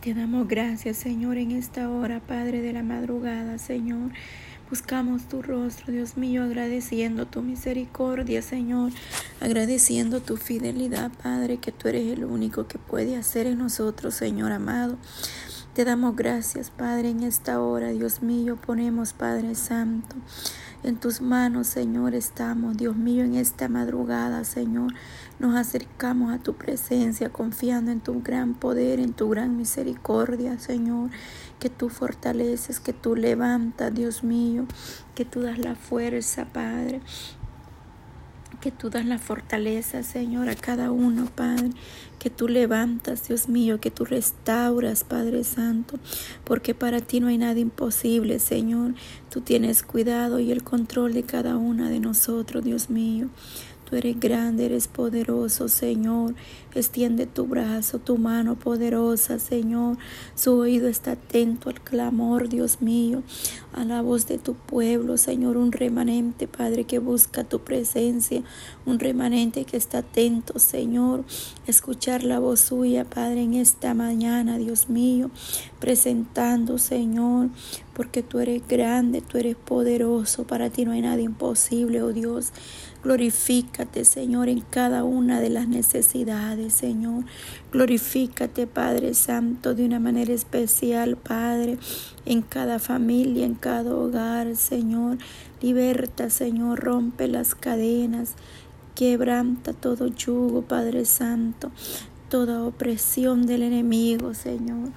Te damos gracias, Señor, en esta hora, Padre de la madrugada, Señor. Buscamos tu rostro, Dios mío, agradeciendo tu misericordia, Señor, agradeciendo tu fidelidad, Padre, que tú eres el único que puede hacer en nosotros, Señor amado. Te damos gracias, Padre, en esta hora, Dios mío, ponemos, Padre Santo. En tus manos, Señor, estamos, Dios mío, en esta madrugada, Señor. Nos acercamos a tu presencia, confiando en tu gran poder, en tu gran misericordia, Señor. Que tú fortaleces, que tú levantas, Dios mío, que tú das la fuerza, Padre que tú das la fortaleza, Señor, a cada uno, Padre, que tú levantas, Dios mío, que tú restauras, Padre Santo, porque para ti no hay nada imposible, Señor. Tú tienes cuidado y el control de cada una de nosotros, Dios mío. Tú eres grande, eres poderoso, Señor. Extiende tu brazo, tu mano poderosa, Señor. Su oído está atento al clamor, Dios mío, a la voz de tu pueblo, Señor. Un remanente, Padre, que busca tu presencia. Un remanente que está atento, Señor. Escuchar la voz suya, Padre, en esta mañana, Dios mío. Presentando, Señor, porque tú eres grande, tú eres poderoso. Para ti no hay nada imposible, oh Dios. Glorifícate, Señor, en cada una de las necesidades, Señor. Glorifícate, Padre Santo, de una manera especial, Padre, en cada familia, en cada hogar, Señor. Liberta, Señor, rompe las cadenas, quebranta todo yugo, Padre Santo, toda opresión del enemigo, Señor.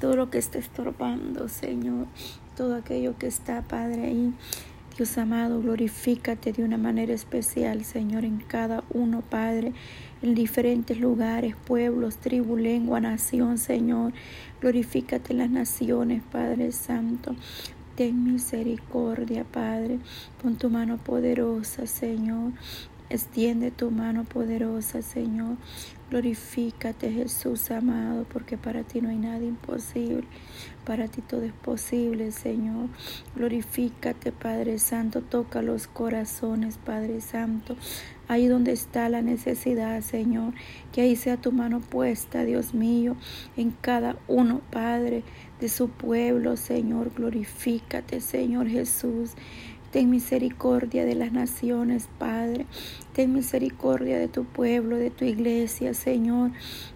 Todo lo que está estorbando, Señor. Todo aquello que está, Padre, ahí Dios amado, glorifícate de una manera especial, Señor, en cada uno, Padre, en diferentes lugares, pueblos, tribu, lengua, nación, Señor. Glorifícate en las naciones, Padre Santo. Ten misericordia, Padre. Pon tu mano poderosa, Señor. Extiende tu mano poderosa, Señor. Glorifícate, Jesús amado, porque para ti no hay nada imposible. Para ti todo es posible, Señor. Glorifícate, Padre Santo. Toca los corazones, Padre Santo. Ahí donde está la necesidad, Señor. Que ahí sea tu mano puesta, Dios mío, en cada uno, Padre, de su pueblo, Señor. Glorifícate, Señor Jesús. Ten misericordia de las naciones, Padre. Ten misericordia de tu pueblo, de tu iglesia, Señor.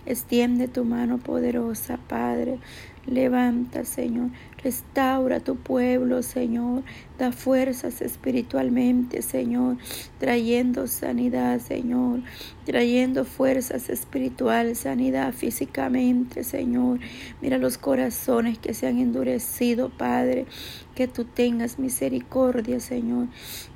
Extiende tu mano poderosa, Padre. Levanta, Señor. Restaura tu pueblo, Señor. Da fuerzas espiritualmente, Señor. Trayendo sanidad, Señor. Trayendo fuerzas espirituales, sanidad físicamente, Señor. Mira los corazones que se han endurecido, Padre. Que tú tengas misericordia, Señor.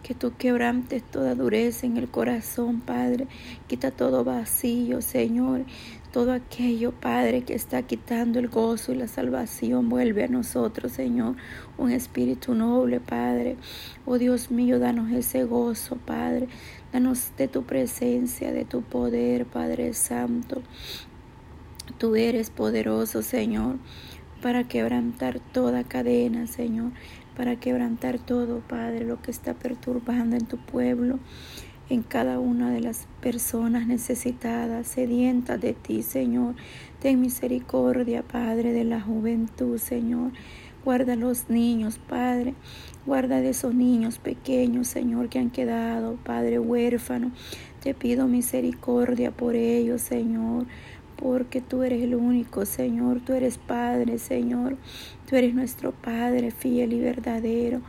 Que tú quebrantes toda dureza en el corazón, Padre. Quita todo vacío, Señor. Todo aquello, Padre, que está quitando el gozo y la salvación, vuelve a nosotros, Señor. Un espíritu noble, Padre. Oh Dios mío, danos ese gozo, Padre. Danos de tu presencia, de tu poder, Padre Santo. Tú eres poderoso, Señor, para quebrantar toda cadena, Señor, para quebrantar todo, Padre, lo que está perturbando en tu pueblo en cada una de las personas necesitadas, sedientas de ti, Señor. Ten misericordia, Padre, de la juventud, Señor. Guarda a los niños, Padre. Guarda de esos niños pequeños, Señor, que han quedado, Padre, huérfano. Te pido misericordia por ellos, Señor porque tú eres el único, Señor, tú eres Padre, Señor, tú eres nuestro Padre fiel y verdadero.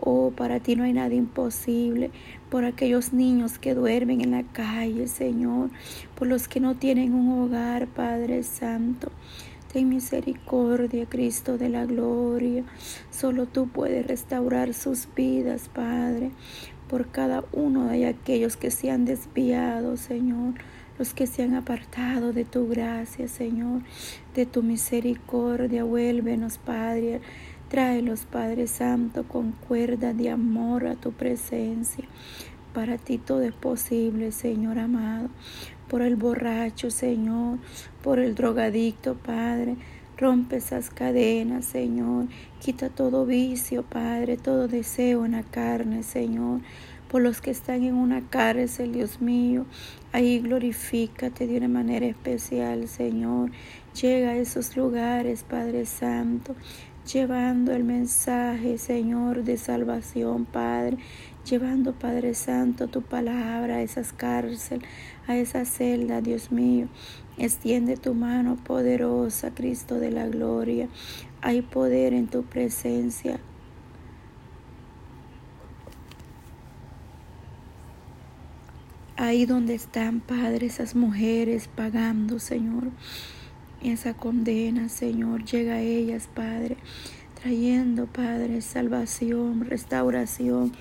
Oh, para ti no hay nada imposible. Por aquellos niños que duermen en la calle, Señor. Por los que no tienen un hogar, Padre Santo. Ten misericordia, Cristo de la gloria. Solo tú puedes restaurar sus vidas, Padre. Por cada uno de aquellos que se han desviado, Señor los que se han apartado de tu gracia, Señor, de tu misericordia. Vuélvenos, Padre, Tráelos, Padre Santo, con cuerda de amor a tu presencia. Para ti todo es posible, Señor amado. Por el borracho, Señor, por el drogadicto, Padre. Rompe esas cadenas, Señor. Quita todo vicio, Padre, todo deseo en la carne, Señor. Por los que están en una cárcel, Dios mío. Ahí glorifícate de una manera especial, Señor. Llega a esos lugares, Padre Santo, llevando el mensaje, Señor, de salvación, Padre. Llevando, Padre Santo, tu palabra a esas cárceles, a esa celda, Dios mío. Extiende tu mano poderosa, Cristo de la gloria. Hay poder en tu presencia. Ahí donde están, Padre, esas mujeres pagando, Señor esa condena, Señor, llega a ellas, Padre, trayendo, Padre, salvación, restauración.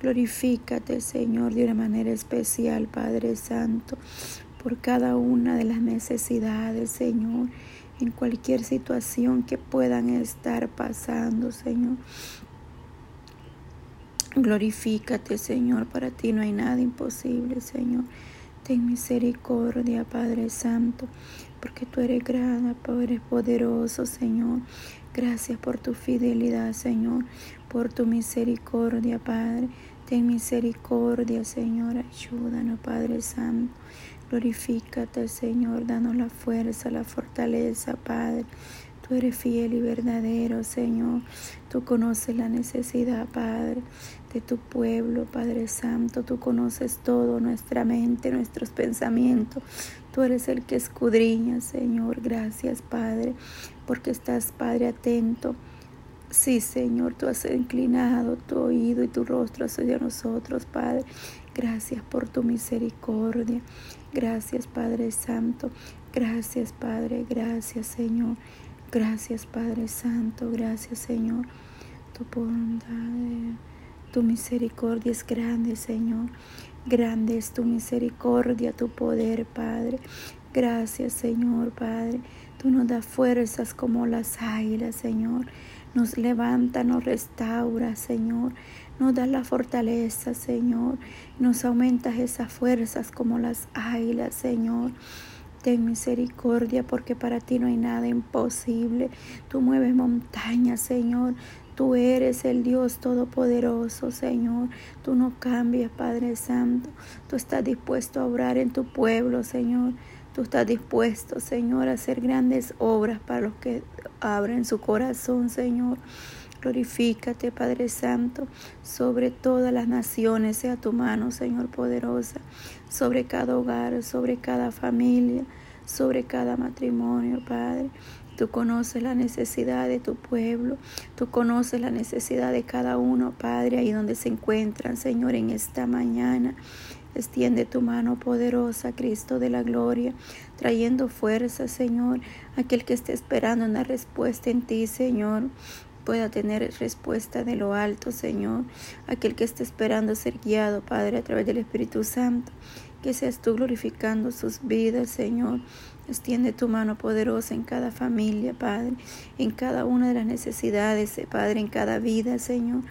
Glorifícate, Señor, de una manera especial, Padre Santo, por cada una de las necesidades, Señor, en cualquier situación que puedan estar pasando, Señor. Glorifícate, Señor, para ti no hay nada imposible, Señor. Ten misericordia, Padre Santo porque tú eres grande, eres poderoso, Señor. Gracias por tu fidelidad, Señor, por tu misericordia, Padre. Ten misericordia, Señor. Ayúdanos, Padre Santo. Glorifícate, Señor. Danos la fuerza, la fortaleza, Padre. Tú eres fiel y verdadero, Señor. Tú conoces la necesidad, Padre, tu pueblo, Padre Santo. Tú conoces todo, nuestra mente, nuestros pensamientos. Tú eres el que escudriña, Señor. Gracias, Padre, porque estás, Padre, atento. Sí, Señor, tú has inclinado tu oído y tu rostro hacia nosotros, Padre. Gracias por tu misericordia. Gracias, Padre Santo. Gracias, Padre. Gracias, Señor. Gracias, Padre Santo. Gracias, Señor. Tu bondad, tu misericordia es grande, Señor. Grande es tu misericordia, tu poder, Padre. Gracias, Señor, Padre. Tú nos das fuerzas como las águilas, Señor. Nos levanta, nos restaura, Señor. Nos da la fortaleza, Señor. Nos aumentas esas fuerzas como las águilas, Señor. Ten misericordia porque para ti no hay nada imposible. Tú mueves montañas, Señor. Tú eres el Dios Todopoderoso, Señor. Tú no cambias, Padre Santo. Tú estás dispuesto a obrar en tu pueblo, Señor. Tú estás dispuesto, Señor, a hacer grandes obras para los que abren su corazón, Señor. Glorifícate, Padre Santo, sobre todas las naciones, sea tu mano, Señor poderosa, sobre cada hogar, sobre cada familia, sobre cada matrimonio, Padre. Tú conoces la necesidad de tu pueblo. Tú conoces la necesidad de cada uno, Padre, ahí donde se encuentran, Señor, en esta mañana. Extiende tu mano poderosa, Cristo de la gloria, trayendo fuerza, Señor. Aquel que esté esperando una respuesta en ti, Señor pueda tener respuesta de lo alto, Señor. Aquel que esté esperando ser guiado, Padre, a través del Espíritu Santo. Que seas tú glorificando sus vidas, Señor. Extiende tu mano poderosa en cada familia, Padre, en cada una de las necesidades, eh, Padre, en cada vida, Señor.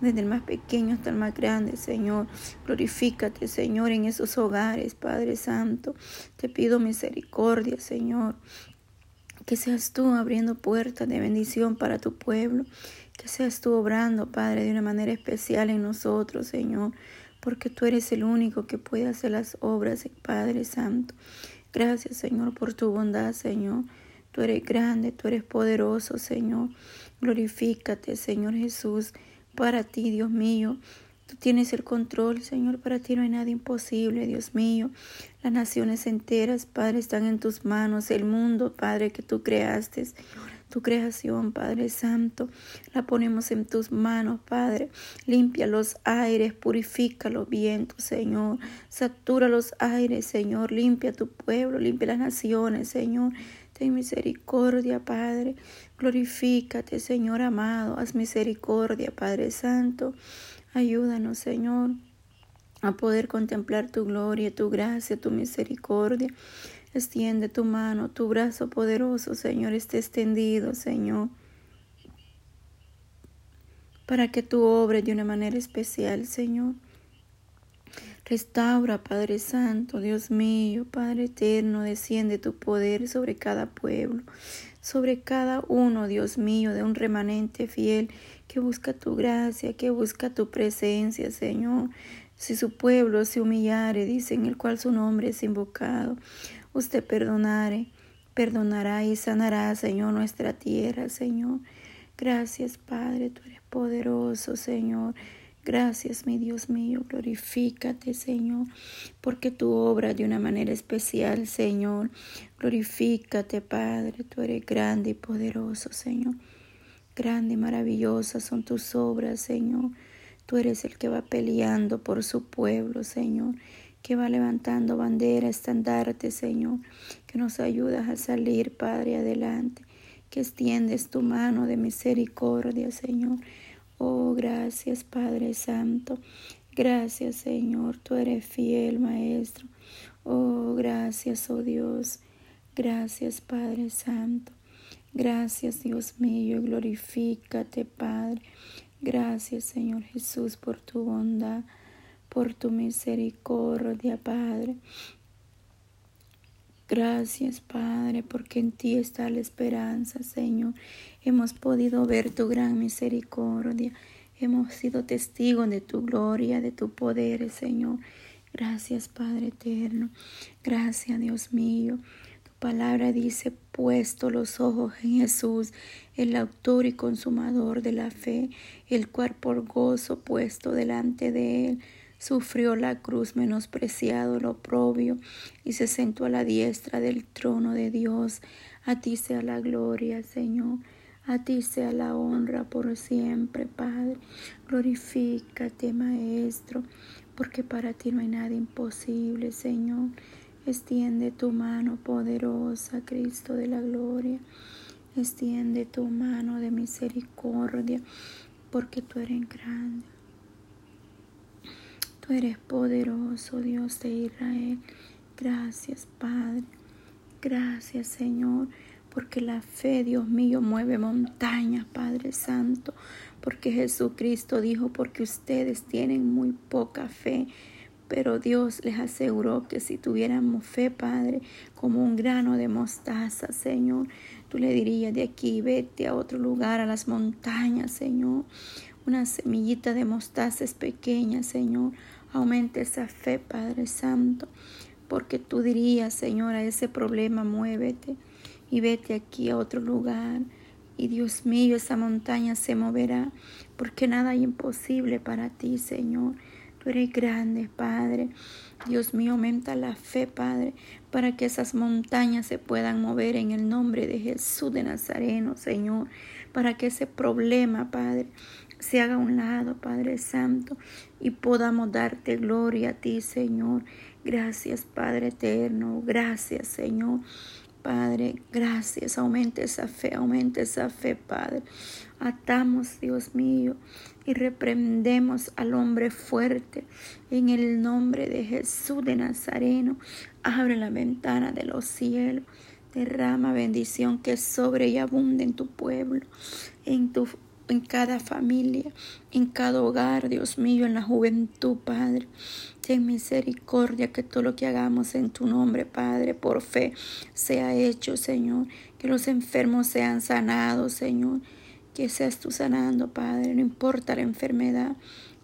Desde el más pequeño hasta el más grande, Señor. Glorifícate, Señor, en esos hogares, Padre Santo. Te pido misericordia, Señor. Que seas tú abriendo puertas de bendición para tu pueblo. Que seas tú obrando, Padre, de una manera especial en nosotros, Señor. Porque tú eres el único que puede hacer las obras, Padre Santo. Gracias, Señor, por tu bondad, Señor. Tú eres grande, tú eres poderoso, Señor. Glorifícate, Señor Jesús, para ti, Dios mío. Tú tienes el control, Señor, para ti no hay nada imposible, Dios mío. Las naciones enteras, Padre, están en tus manos. El mundo, Padre, que tú creaste, tu creación, Padre Santo. La ponemos en tus manos, Padre. Limpia los aires, purifica los vientos, Señor. Satura los aires, Señor. Limpia tu pueblo, limpia las naciones, Señor. Ten misericordia, Padre. Glorifícate, Señor amado. Haz misericordia, Padre Santo. Ayúdanos, Señor, a poder contemplar tu gloria, tu gracia, tu misericordia. Extiende tu mano, tu brazo poderoso, Señor, esté extendido, Señor, para que tú obres de una manera especial, Señor. Restaura, Padre Santo, Dios mío, Padre eterno, desciende tu poder sobre cada pueblo, sobre cada uno, Dios mío, de un remanente fiel que busca tu gracia, que busca tu presencia, Señor. Si su pueblo se humillare, dice en el cual su nombre es invocado usted perdonare, Perdonará y sanará, Señor, nuestra tierra, Señor. Gracias, Padre, tú eres poderoso, Señor. Gracias, mi Dios mío, glorifícate, Señor, porque tú obras de una manera especial, Señor. Glorifícate, Padre, tú eres grande y poderoso, Señor. Grande y maravillosas son tus obras, Señor. Tú eres el que va peleando por su pueblo, Señor, que va levantando bandera, estandarte, Señor, que nos ayudas a salir, Padre, adelante que extiendes tu mano de misericordia, Señor. Oh, gracias, Padre Santo. Gracias, Señor. Tú eres fiel, Maestro. Oh, gracias, oh Dios. Gracias, Padre Santo. Gracias, Dios mío. Glorifícate, Padre. Gracias, Señor Jesús, por tu bondad, por tu misericordia, Padre. Gracias, Padre, porque en ti está la esperanza, Señor. Hemos podido ver tu gran misericordia. Hemos sido testigos de tu gloria, de tu poder, Señor. Gracias, Padre eterno. Gracias, Dios mío. Tu palabra dice, puesto los ojos en Jesús, el autor y consumador de la fe, el cual por gozo puesto delante de él sufrió la cruz menospreciado lo oprobio y se sentó a la diestra del trono de Dios. A ti sea la gloria, Señor. A ti sea la honra por siempre, Padre. Glorifícate, Maestro, porque para ti no hay nada imposible, Señor. Extiende tu mano poderosa, Cristo de la gloria. Extiende tu mano de misericordia, porque tú eres grande eres poderoso, Dios de Israel. Gracias, Padre. Gracias, Señor, porque la fe, Dios mío, mueve montañas, Padre Santo. Porque Jesucristo dijo, porque ustedes tienen muy poca fe. Pero Dios les aseguró que si tuviéramos fe, Padre, como un grano de mostaza, Señor, tú le dirías de aquí, vete a otro lugar, a las montañas, Señor. Una semillita de mostaza es pequeña, Señor. Aumente esa fe, Padre Santo, porque tú dirías, Señor, a ese problema muévete y vete aquí a otro lugar. Y Dios mío, esa montaña se moverá, porque nada hay imposible para ti, Señor. Tú eres grande, Padre. Dios mío, aumenta la fe, Padre, para que esas montañas se puedan mover en el nombre de Jesús de Nazareno, Señor. Para que ese problema, Padre, se haga a un lado, Padre Santo, y podamos darte gloria a ti, Señor. Gracias, Padre eterno. Gracias, Señor. Padre, gracias. Aumente esa fe, aumente esa fe, Padre. Atamos, Dios mío, y reprendemos al hombre fuerte en el nombre de Jesús de Nazareno. Abre la ventana de los cielos. Derrama bendición que sobre y abunde en tu pueblo, en tu en cada familia, en cada hogar, Dios mío, en la juventud, Padre. Ten misericordia que todo lo que hagamos en tu nombre, Padre, por fe, sea hecho, Señor. Que los enfermos sean sanados, Señor. Que seas tú sanando, Padre. No importa la enfermedad,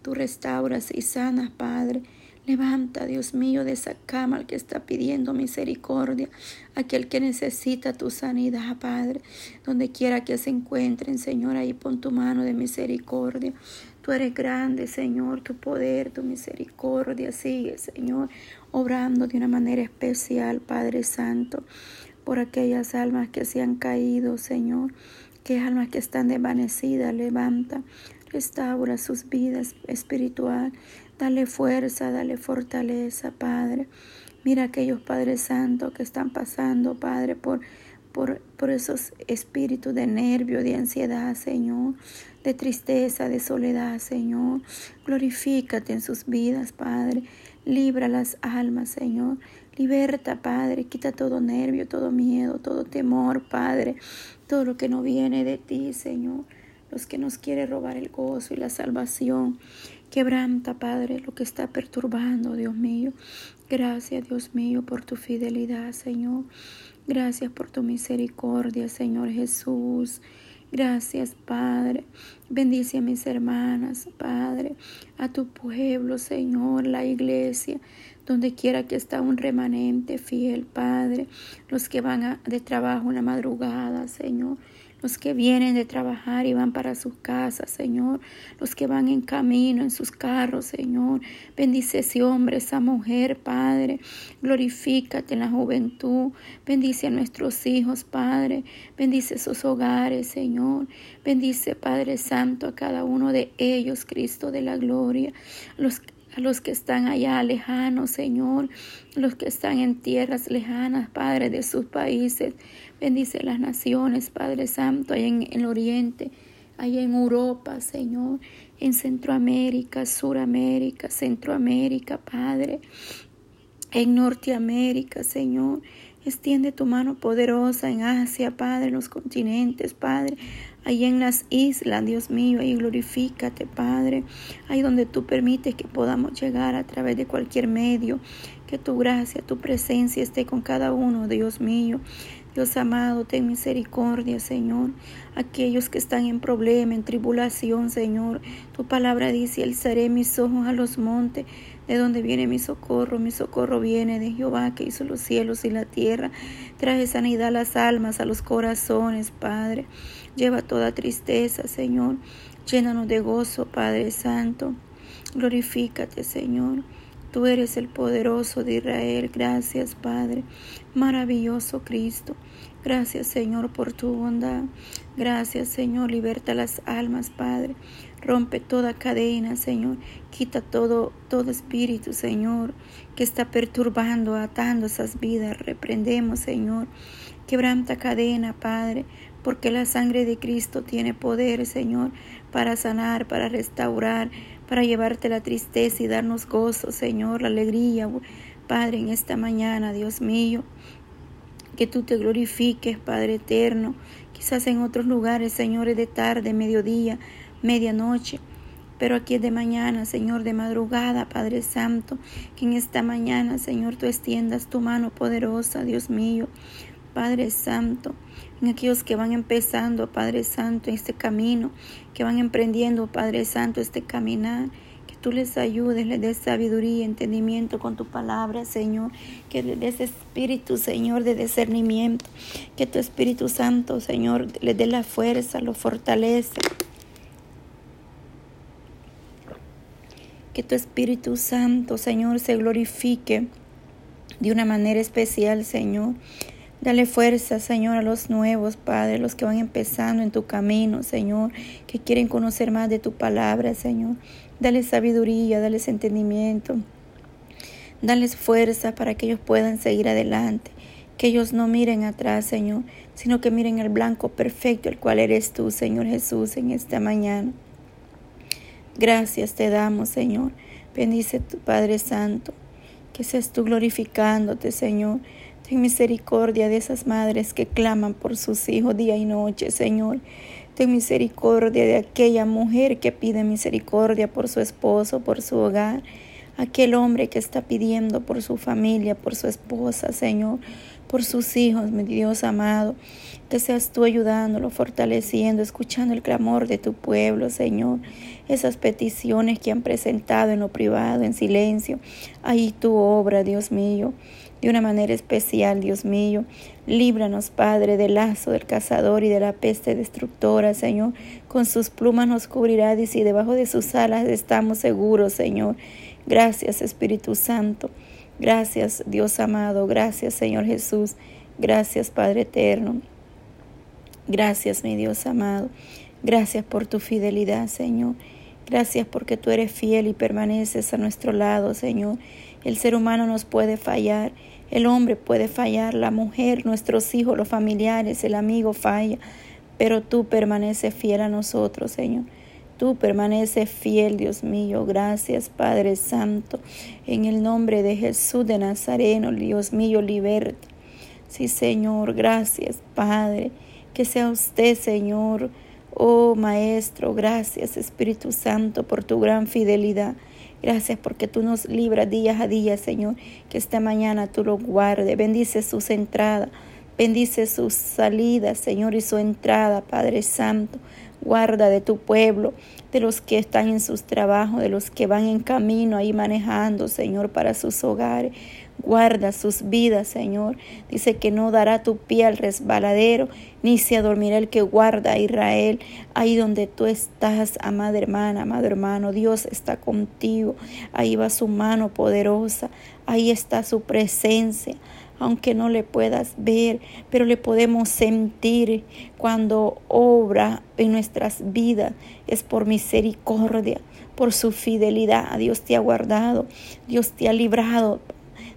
tú restauras y sanas, Padre. Levanta, Dios mío, de esa cama al que está pidiendo misericordia, aquel que necesita tu sanidad, Padre. Donde quiera que se encuentren, Señor, ahí pon tu mano de misericordia. Tú eres grande, Señor, tu poder, tu misericordia sigue, Señor, obrando de una manera especial, Padre Santo, por aquellas almas que se han caído, Señor, que almas que están desvanecidas, levanta, restaura sus vidas espiritual. Dale fuerza, dale fortaleza, Padre. Mira aquellos Padres Santos que están pasando, Padre, por, por, por esos espíritus de nervio, de ansiedad, Señor, de tristeza, de soledad, Señor. Glorifícate en sus vidas, Padre. Libra las almas, Señor. Liberta, Padre. Quita todo nervio, todo miedo, todo temor, Padre. Todo lo que no viene de ti, Señor. Los que nos quiere robar el gozo y la salvación. Quebranta, Padre, lo que está perturbando, Dios mío. Gracias, Dios mío, por tu fidelidad, Señor. Gracias por tu misericordia, Señor Jesús. Gracias, Padre. Bendice a mis hermanas, Padre, a tu pueblo, Señor, la iglesia. donde quiera que está un remanente fiel, Padre, los que van de trabajo en la madrugada, Señor, los que vienen de trabajar y van para sus casas, Señor, los que van en camino en sus carros, Señor. Bendice ese hombre, esa mujer, Padre. Glorifícate en la juventud. Bendice a nuestros hijos, Padre. Bendice sus hogares, Señor. Bendice, Padre Santo, a cada uno de ellos, Cristo de la gloria. Los a los que están allá lejanos, Señor, los que están en tierras lejanas, Padre, de sus países. Bendice las naciones, Padre Santo, allá en el oriente, allá en Europa, Señor, en Centroamérica, Suramérica, Centroamérica, Padre, en Norteamérica, Señor. Extiende tu mano poderosa en Asia, Padre, en los continentes, Padre ahí en las islas, Dios mío, ahí glorifícate, Padre, ahí donde tú permites que podamos llegar a través de cualquier medio, que tu gracia, tu presencia esté con cada uno, Dios mío. Dios amado, ten misericordia, Señor. Aquellos que están en problema, en tribulación, Señor. Tu palabra dice, alzaré mis ojos a los montes, de donde viene mi socorro. Mi socorro viene de Jehová, que hizo los cielos y la tierra. Trae sanidad a las almas, a los corazones, Padre. Lleva toda tristeza, Señor. Llénanos de gozo, Padre Santo. Glorifícate, Señor. Tú eres el poderoso de Israel. Gracias, Padre. Maravilloso Cristo. Gracias, Señor, por tu bondad. Gracias, Señor. Liberta las almas, Padre. Rompe toda cadena, Señor. Quita todo, todo espíritu, Señor, que está perturbando, atando esas vidas. Reprendemos, Señor. Quebranta cadena, Padre porque la sangre de Cristo tiene poder, Señor, para sanar, para restaurar, para llevarte la tristeza y darnos gozo, Señor, la alegría, Padre, en esta mañana, Dios mío. Que tú te glorifiques, Padre eterno, quizás en otros lugares, Señor, de tarde, mediodía, medianoche, pero aquí es de mañana, Señor, de madrugada, Padre Santo, que en esta mañana, Señor, tú extiendas tu mano poderosa, Dios mío, Padre Santo, en aquellos que van empezando, Padre Santo, en este camino, que van emprendiendo, Padre Santo, este caminar. Que tú les ayudes, les des sabiduría, entendimiento con tu palabra, Señor. Que les des espíritu, Señor, de discernimiento. Que tu Espíritu Santo, Señor, les dé la fuerza, lo fortalece. Que tu Espíritu Santo, Señor, se glorifique de una manera especial, Señor. Dale fuerza, Señor, a los nuevos, Padre, los que van empezando en tu camino, Señor, que quieren conocer más de tu palabra, Señor. Dale sabiduría, dale entendimiento. Dales fuerza para que ellos puedan seguir adelante. Que ellos no miren atrás, Señor, sino que miren el blanco perfecto, el cual eres tú, Señor Jesús, en esta mañana. Gracias te damos, Señor. Bendice tu Padre Santo. Que seas tú glorificándote, Señor Ten misericordia de esas madres que claman por sus hijos día y noche, Señor. Ten misericordia de aquella mujer que pide misericordia por su esposo, por su hogar. Aquel hombre que está pidiendo por su familia, por su esposa, Señor, por sus hijos, mi Dios amado. Que seas tú ayudándolo, fortaleciendo, escuchando el clamor de tu pueblo, Señor. Esas peticiones que han presentado en lo privado, en silencio. Ahí tu obra, Dios mío de una manera especial, Dios mío. Líbranos, Padre, del lazo del cazador y de la peste destructora, Señor. Con sus plumas nos cubrirá y debajo de sus alas estamos seguros, Señor. Gracias, Espíritu Santo. Gracias, Dios amado. Gracias, Señor Jesús. Gracias, Padre eterno. Gracias, mi Dios amado. Gracias por tu fidelidad, Señor. Gracias porque tú eres fiel y permaneces a nuestro lado, Señor. El ser humano nos puede fallar, el hombre puede fallar, la mujer, nuestros hijos, los familiares, el amigo falla, pero tú permaneces fiel a nosotros, Señor. Tú permaneces fiel, Dios mío. Gracias, Padre Santo. En el nombre de Jesús de Nazareno, Dios mío, liberta. Sí, Señor, gracias, Padre. Que sea usted, Señor. Oh, Maestro, gracias, Espíritu Santo, por tu gran fidelidad. Gracias porque tú nos libras día a día, Señor. Que esta mañana tú lo guardes. Bendice sus entradas. Bendice sus salidas, Señor, y su entrada, Padre Santo. Guarda de tu pueblo, de los que están en sus trabajos, de los que van en camino ahí manejando, Señor, para sus hogares. Guarda sus vidas, Señor. Dice que no dará tu pie al resbaladero, ni se adormirá el que guarda a Israel. Ahí donde tú estás, amada hermana, amado hermano, Dios está contigo. Ahí va su mano poderosa. Ahí está su presencia aunque no le puedas ver, pero le podemos sentir cuando obra en nuestras vidas. Es por misericordia, por su fidelidad. Dios te ha guardado, Dios te ha librado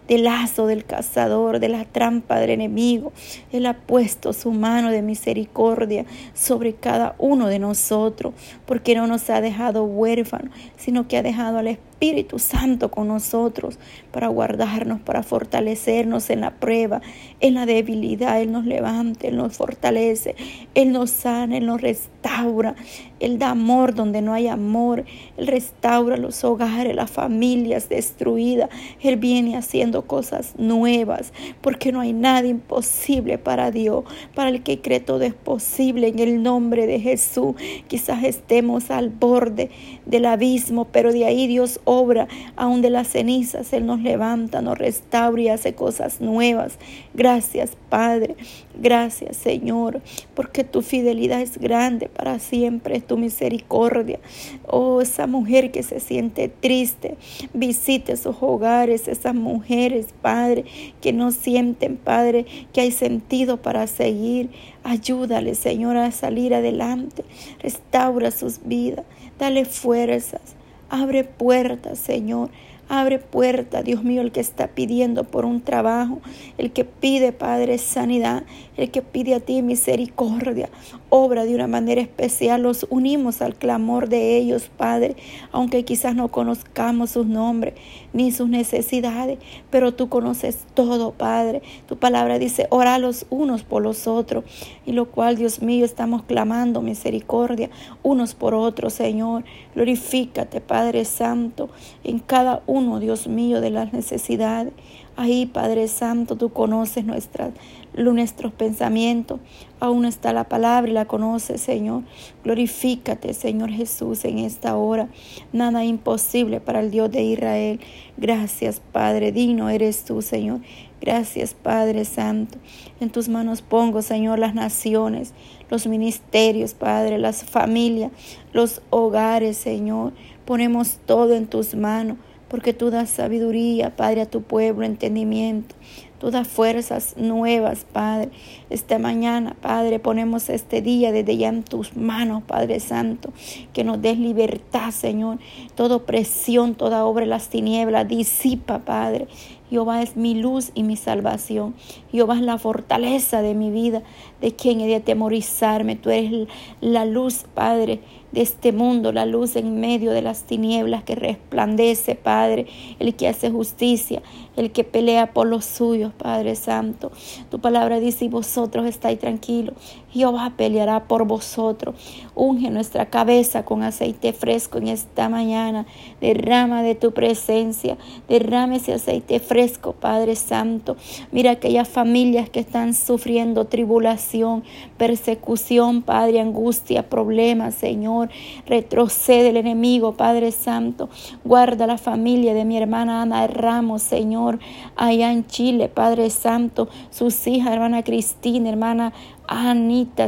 del lazo del cazador, de la trampa del enemigo. Él ha puesto su mano de misericordia sobre cada uno de nosotros, porque no nos ha dejado huérfanos, sino que ha dejado al Espíritu Espíritu Santo con nosotros para guardarnos, para fortalecernos en la prueba, en la debilidad. Él nos levanta, Él nos fortalece, Él nos sana, Él nos restaura. Él da amor donde no hay amor. Él restaura los hogares, las familias destruidas. Él viene haciendo cosas nuevas porque no hay nada imposible para Dios. Para el que cree todo es posible en el nombre de Jesús. Quizás estemos al borde del abismo, pero de ahí Dios obra, aún de las cenizas, Él nos levanta, nos restaura y hace cosas nuevas. Gracias, Padre. Gracias, Señor, porque tu fidelidad es grande para siempre, es tu misericordia. Oh, esa mujer que se siente triste, visite sus hogares, esas mujeres, Padre, que no sienten, Padre, que hay sentido para seguir. Ayúdale, Señor, a salir adelante. Restaura sus vidas. Dale fuerzas. Abre puertas, Señor. Abre puertas, Dios mío, el que está pidiendo por un trabajo, el que pide, Padre, sanidad, el que pide a ti misericordia. Obra de una manera especial. Los unimos al clamor de ellos, Padre, aunque quizás no conozcamos sus nombres ni sus necesidades, pero tú conoces todo, Padre. Tu palabra dice, ora los unos por los otros, y lo cual, Dios mío, estamos clamando misericordia unos por otros, Señor. Glorifícate, Padre Santo, en cada uno Dios mío, de las necesidades. Ahí, Padre Santo, tú conoces nuestras, nuestros pensamientos. Aún está la palabra y la conoces, Señor. Glorifícate, Señor Jesús, en esta hora. Nada imposible para el Dios de Israel. Gracias, Padre. Digno eres tú, Señor. Gracias, Padre Santo. En tus manos pongo, Señor, las naciones, los ministerios, Padre, las familias, los hogares, Señor. Ponemos todo en tus manos porque tú das sabiduría, Padre, a tu pueblo, entendimiento. Tú das fuerzas nuevas, Padre. Esta mañana, Padre, ponemos este día desde ya en tus manos, Padre Santo. Que nos des libertad, Señor. Toda opresión, toda obra de las tinieblas, disipa, Padre. Jehová es mi luz y mi salvación. Jehová es la fortaleza de mi vida. ¿De quien he de atemorizarme? Tú eres la luz, Padre, de este mundo, la luz en medio de las tinieblas que resplandece, Padre, el que hace justicia, el que pelea por los suyos, Padre Santo. Tu palabra dice, y vosotros estáis tranquilos. Jehová peleará por vosotros. Unge nuestra cabeza con aceite fresco en esta mañana. Derrama de tu presencia. Derrame ese aceite fresco, Padre Santo. Mira aquellas familias que están sufriendo tribulación, persecución, Padre, angustia, problemas, Señor. Retrocede el enemigo, Padre Santo. Guarda la familia de mi hermana Ana Ramos, Señor, allá en Chile, Padre Santo. Sus hijas, hermana Cristina, hermana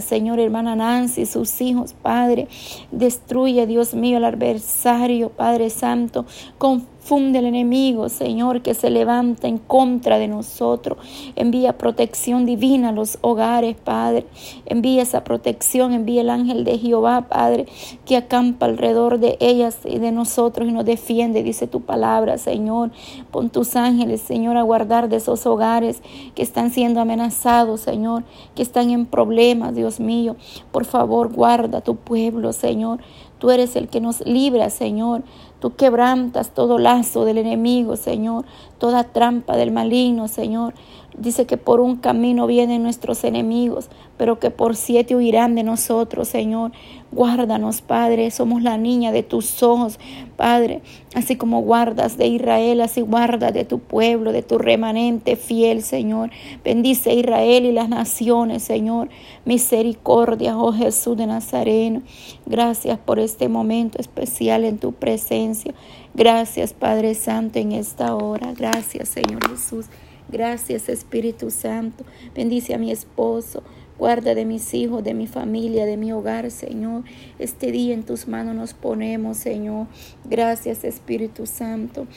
Señor, hermana Nancy, sus hijos, Padre. Destruye, Dios mío, al adversario, Padre Santo. Funde el enemigo, Señor, que se levanta en contra de nosotros. Envía protección divina a los hogares, Padre. Envía esa protección, envía el ángel de Jehová, Padre, que acampa alrededor de ellas y de nosotros y nos defiende, dice tu palabra, Señor. Pon tus ángeles, Señor, a guardar de esos hogares que están siendo amenazados, Señor, que están en problemas, Dios mío. Por favor, guarda tu pueblo, Señor. Tú eres el que nos libra, Señor. Tú quebrantas todo lazo del enemigo, Señor, toda trampa del maligno, Señor. Dice que por un camino vienen nuestros enemigos, pero que por siete huirán de nosotros, Señor. Guárdanos, Padre. Somos la niña de tus ojos, Padre. Así como guardas de Israel, así guarda de tu pueblo, de tu remanente fiel, Señor. Bendice a Israel y las naciones, Señor. Misericordia, oh Jesús de Nazareno. Gracias por este momento especial en tu presencia. Gracias, Padre Santo, en esta hora. Gracias, Señor Jesús. Gracias Espíritu Santo. Bendice a mi esposo. Guarda de mis hijos, de mi familia, de mi hogar, Señor. Este día en tus manos nos ponemos, Señor. Gracias Espíritu Santo.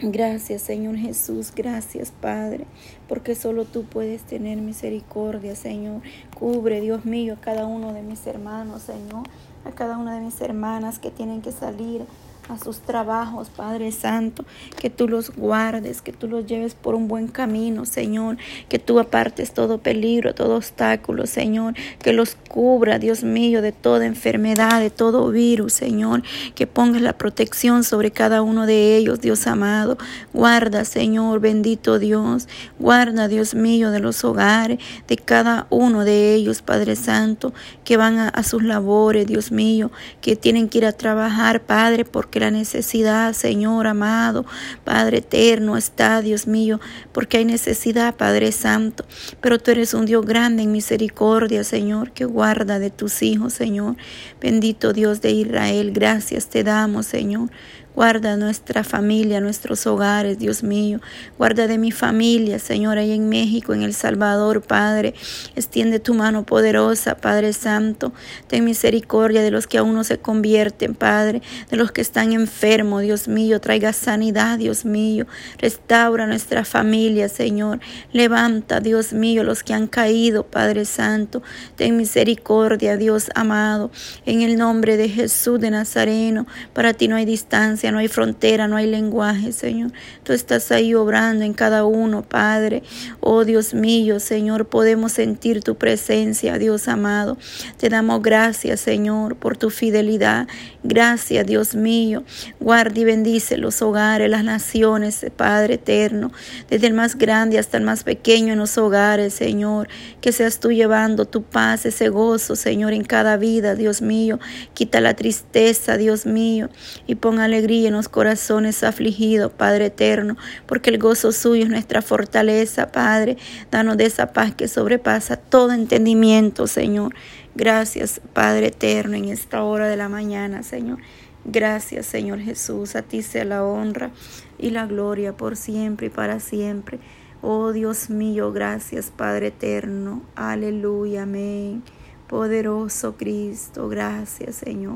Gracias Señor Jesús, gracias Padre, porque solo tú puedes tener misericordia, Señor. Cubre, Dios mío, a cada uno de mis hermanos, Señor, a cada una de mis hermanas que tienen que salir a sus trabajos, Padre Santo, que tú los guardes, que tú los lleves por un buen camino, Señor, que tú apartes todo peligro, todo obstáculo, Señor, que los cubra, Dios mío, de toda enfermedad, de todo virus, Señor, que pongas la protección sobre cada uno de ellos, Dios amado. Guarda, Señor, bendito Dios, guarda, Dios mío, de los hogares, de cada uno de ellos, Padre Santo, que van a, sus labores, Dios mío, que tienen que ir a trabajar, Padre, porque que la necesidad, Señor amado, Padre eterno, está, Dios mío, porque hay necesidad, Padre Santo. Pero tú eres un Dios grande en misericordia, Señor, que guarda de tus hijos, Señor. Bendito Dios de Israel, gracias te damos, Señor. Guarda nuestra familia, nuestros hogares, Dios mío. Guarda de mi familia, Señor, ahí en México, en El Salvador, Padre. Extiende tu mano poderosa, Padre Santo. Ten misericordia de los que aún no se convierten, Padre. De los que están enfermos, Dios mío. Traiga sanidad, Dios mío. Restaura nuestra familia, Señor. Levanta, Dios mío, los que han caído, Padre Santo. Ten misericordia, Dios amado. En el nombre de Jesús de Nazareno. Para ti no hay distancia no hay frontera, no hay lenguaje, Señor. Tú estás ahí obrando en cada uno, Padre. Oh Dios mío, Señor, podemos sentir tu presencia, Dios amado. Te damos gracias, Señor, por tu fidelidad. Gracias, Dios mío. Guarda y bendice los hogares, las naciones, Padre eterno, desde el más grande hasta el más pequeño en los hogares, Señor. Que seas tú llevando tu paz, ese gozo, Señor, en cada vida, Dios mío. Quita la tristeza, Dios mío, y pon en los corazones afligidos, Padre eterno, porque el gozo suyo es nuestra fortaleza, Padre. Danos de esa paz que sobrepasa todo entendimiento, Señor. Gracias, Padre eterno, en esta hora de la mañana, Señor. Gracias, Señor Jesús. A ti sea la honra y la gloria por siempre y para siempre. Oh Dios mío, gracias, Padre eterno. Aleluya, amén. Poderoso Cristo, gracias, Señor.